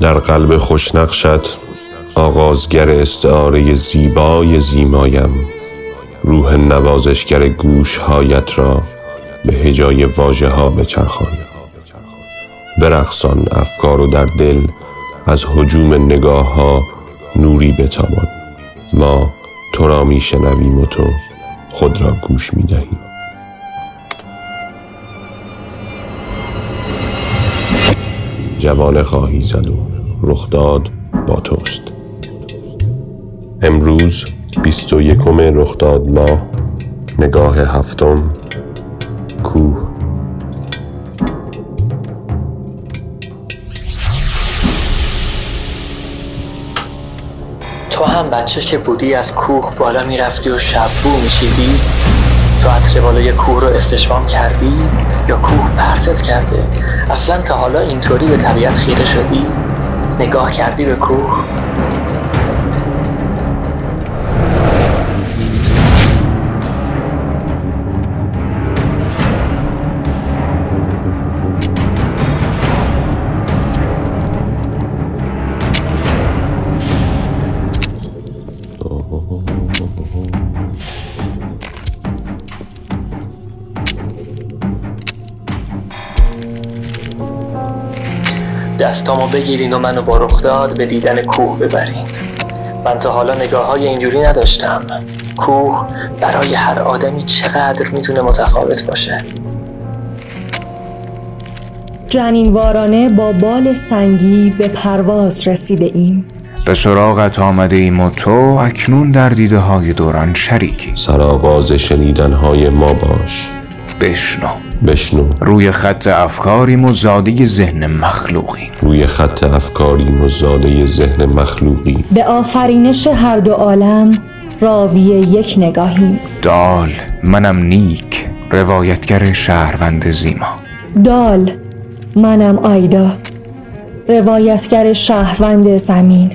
در قلب خوشنقشت آغازگر استعاره زیبای زیمایم. روح نوازشگر گوشهایت را به هجای واژه ها بچرخان. برقصان افکار و در دل از هجوم نگاه ها نوری بتابان. ما تو را می شنویم و تو خود را گوش می دهیم جوانه خواهی زد و رخداد با توست. امروز بیست و یکم رخداد ماه نگاه هفتم کوه. تو هم بچه که بودی از کوه بالا می‌رفتی و شبو میشیدی تو عطر بالای کوه رو استشمام کردی؟ یا کوه پرتت کرده؟ اصلا تا حالا اینطوری به طبیعت خیره شدی؟ نگاه کردی به کوه؟ دستامو بگیرین و منو با رخداد به دیدن کوه ببرین. من تا حالا نگاه های اینجوری نداشتم. کوه برای هر آدمی چقدر می‌تونه متفاوت باشه. جنینوارانه با بال سنگی به پرواز رسیده ایم. به سراغت آمده ایم و تو اکنون در دیده های دوران شریکی. سرآغاز شنیدنهای ما باش. بشنو. بشنو. روی خط افکاریم و زاده ذهن مخلوقیم. روی خط افکاریم و زاده ذهن مخلوقی به آفرینش هر دو عالم راوی یک نگاهیم. دال منم نیک روایتگر شهروند زیما. دال منم آیدا روایتگر شهروند زمین.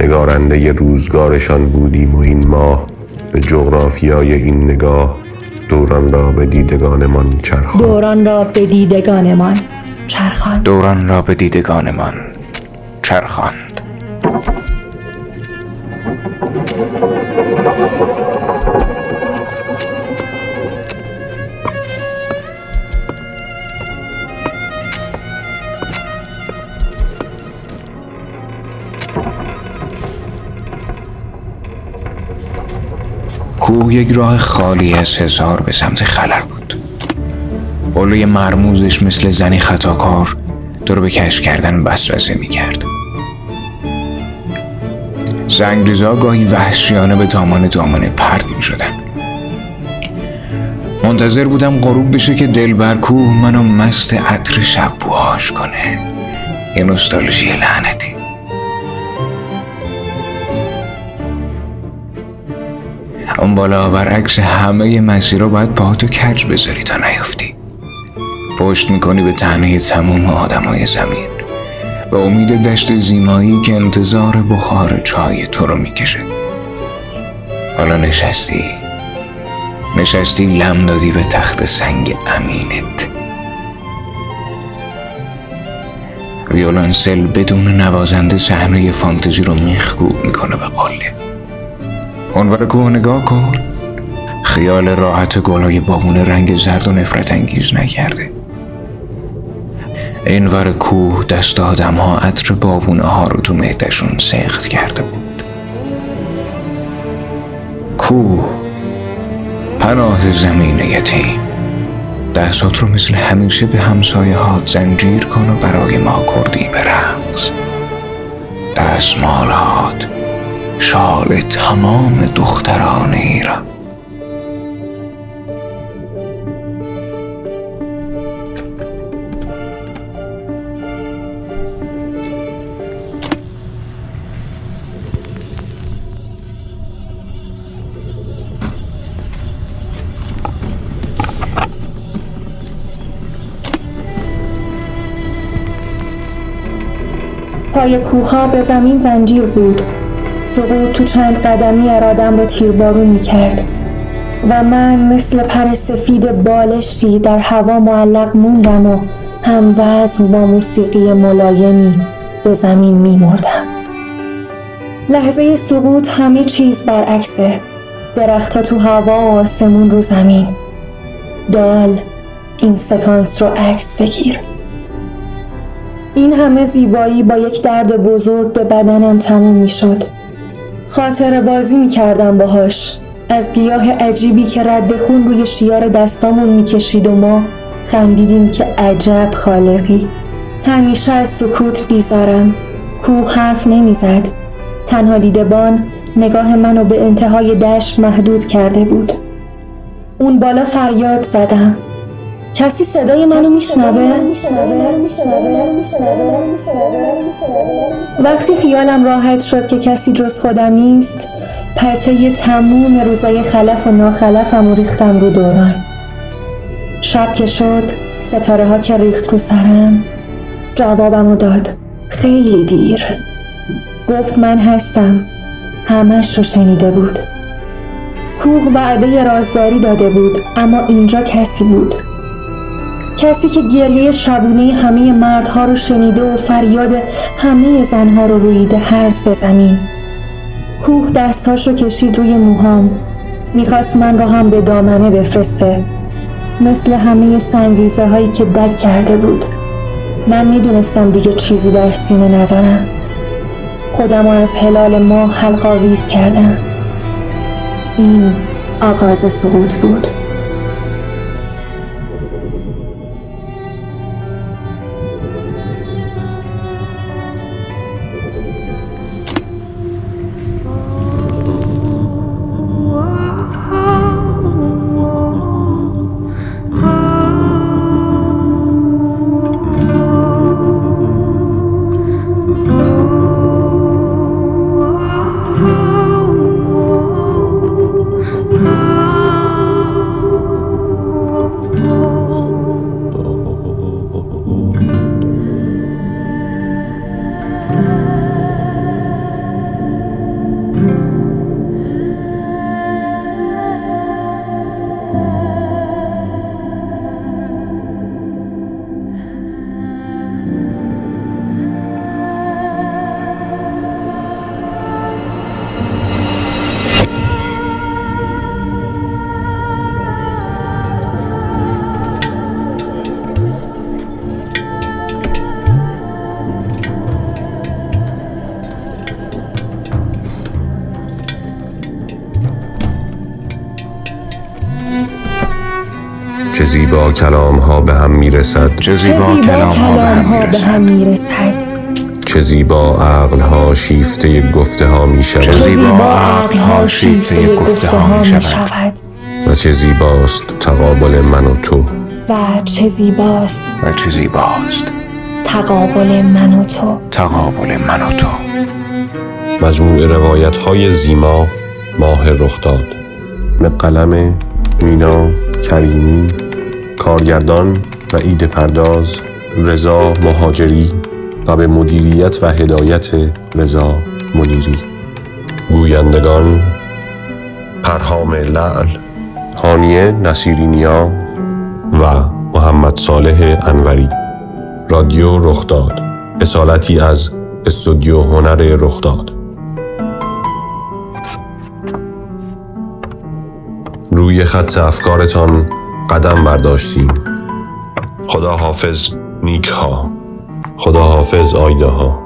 نگارنده روزگارشان بودیم و این ماه به جغرافیای این نگاه دوران را به دیدگانمان چرخان. دوران را به دیدگانمان چرخان. دوران را به دیدگانمان چرخاند. کوه یک راه خالی از هزار به سمت خلا بود. قله مرموزش مثل زنی خطاکار تو رو به کشف کردن بسوزه می‌کرد. زنگریزا گاهی وحشیانه به دامان دامانه پرد می شدن. منتظر بودم غروب بشه که دل بر کوه منو مست عطر شب بوهاش کنه یه نوستالژی لعنتی. اون بالا برعکس همه مسیر رو باید پاهاتو کج بذاری تا نیفتی. پشت می‌کنی به تنه تموم آدمای زمین. به امید دشت زیمایی که انتظار بخار چای تو رو می‌کشه. حالا نشستی؟ نشستی لم دادی به تخت سنگ امینت. ویولنسل بدون نوازنده صحنه فانتزی رو میخکوب می‌کنه به قله. عنوان کوه نگاه کن. خیال راحت گلای بابون رنگ زرد و نفرت انگیز نکرده. اینور کوه دست آدم ها عطر بابونه ها رو تو معدشون سخت کرده بود. کوه پناه زمین یتیم. دستات رو مثل همیشه به همسایه ها زنجیر کن و برای ما کردی به رقص. دستمالات. شال تمام دختران ایران پای کوها به زمین زنجیر بود. سقوط تو چند قدمی ارادم رو تیربارون می‌کرد. و من مثل پر سفید بالشتی در هوا معلق موندم و هم وزن با موسیقی ملایمی به زمین میمردم. لحظه سقوط همه چیز برعکسه. درختها تو هوا و آسمون رو زمین. دال این سکانس رو عکس بگیر. این همه زیبایی با یک درد بزرگ به بدنم تموم می شد خاطر بازی می کردم باهاش. از گیاه عجیبی که رد خون روی شیار دستامون می کشید و ما خندیدیم که عجب خالقی. همیشه از سکوت بیزارم. کوه حرف نمی‌زد. تنها دیدبان نگاه منو به انتهای دشت محدود کرده بود. اون بالا فریاد زدم. کسی صدای منو میشنوه؟ وقتی خیالم راحت شد که کسی جز خودم نیست پته تموم روزای خلف و ناخلفم و ریختم رو دوران. شب که شد ستاره ها که ریخت رو سرم جوابمو داد. خیلی دیر. گفت من هستم. همش رو شنیده بود. کوه وعده رازداری داده بود اما اینجا کسی بود. کسی که گریه شبونه همه مردها رو شنیده و فریاد همه زنها رو رویده به زمین کوه دستهاش رو کشید روی موهام. می‌خواست من رو هم به دامنه بفرسته. مثل همه سنگریزه هایی که دک کرده بود. من می‌دونستم دیگه چیزی در سینه ندارم. خودم از هلال ماه حلقاویز کردم. این آغاز سقوط بود. چه زیبا کلام ها به هم می‌رسد. چه زیبا کلام ها به هم می‌رسد. چه زیبا عقل ها شیفته گفته ها می چه شود زیبا عقل ها شیفته گفته ها می شود و چه زیباست تقابل من و تو. و چه زیباست و چه زیباست. تقابل من و تو. تقابل من و تو. مجموع روایت های زیما ماه رخداد. به قلم مینا کریمی کارگردان و ایده پرداز رضا مهاجری و به مدیریت و هدایت رضا منیری. گویندگان پرهام لعل هانیه نصیرینیا و محمد صالح انوری. رادیو رخداد اصالتی از استودیو هنر رخداد. روی خط افکارتان قدم برداشتیم. خدا حافظ نیک ها خدا حافظ آیده ها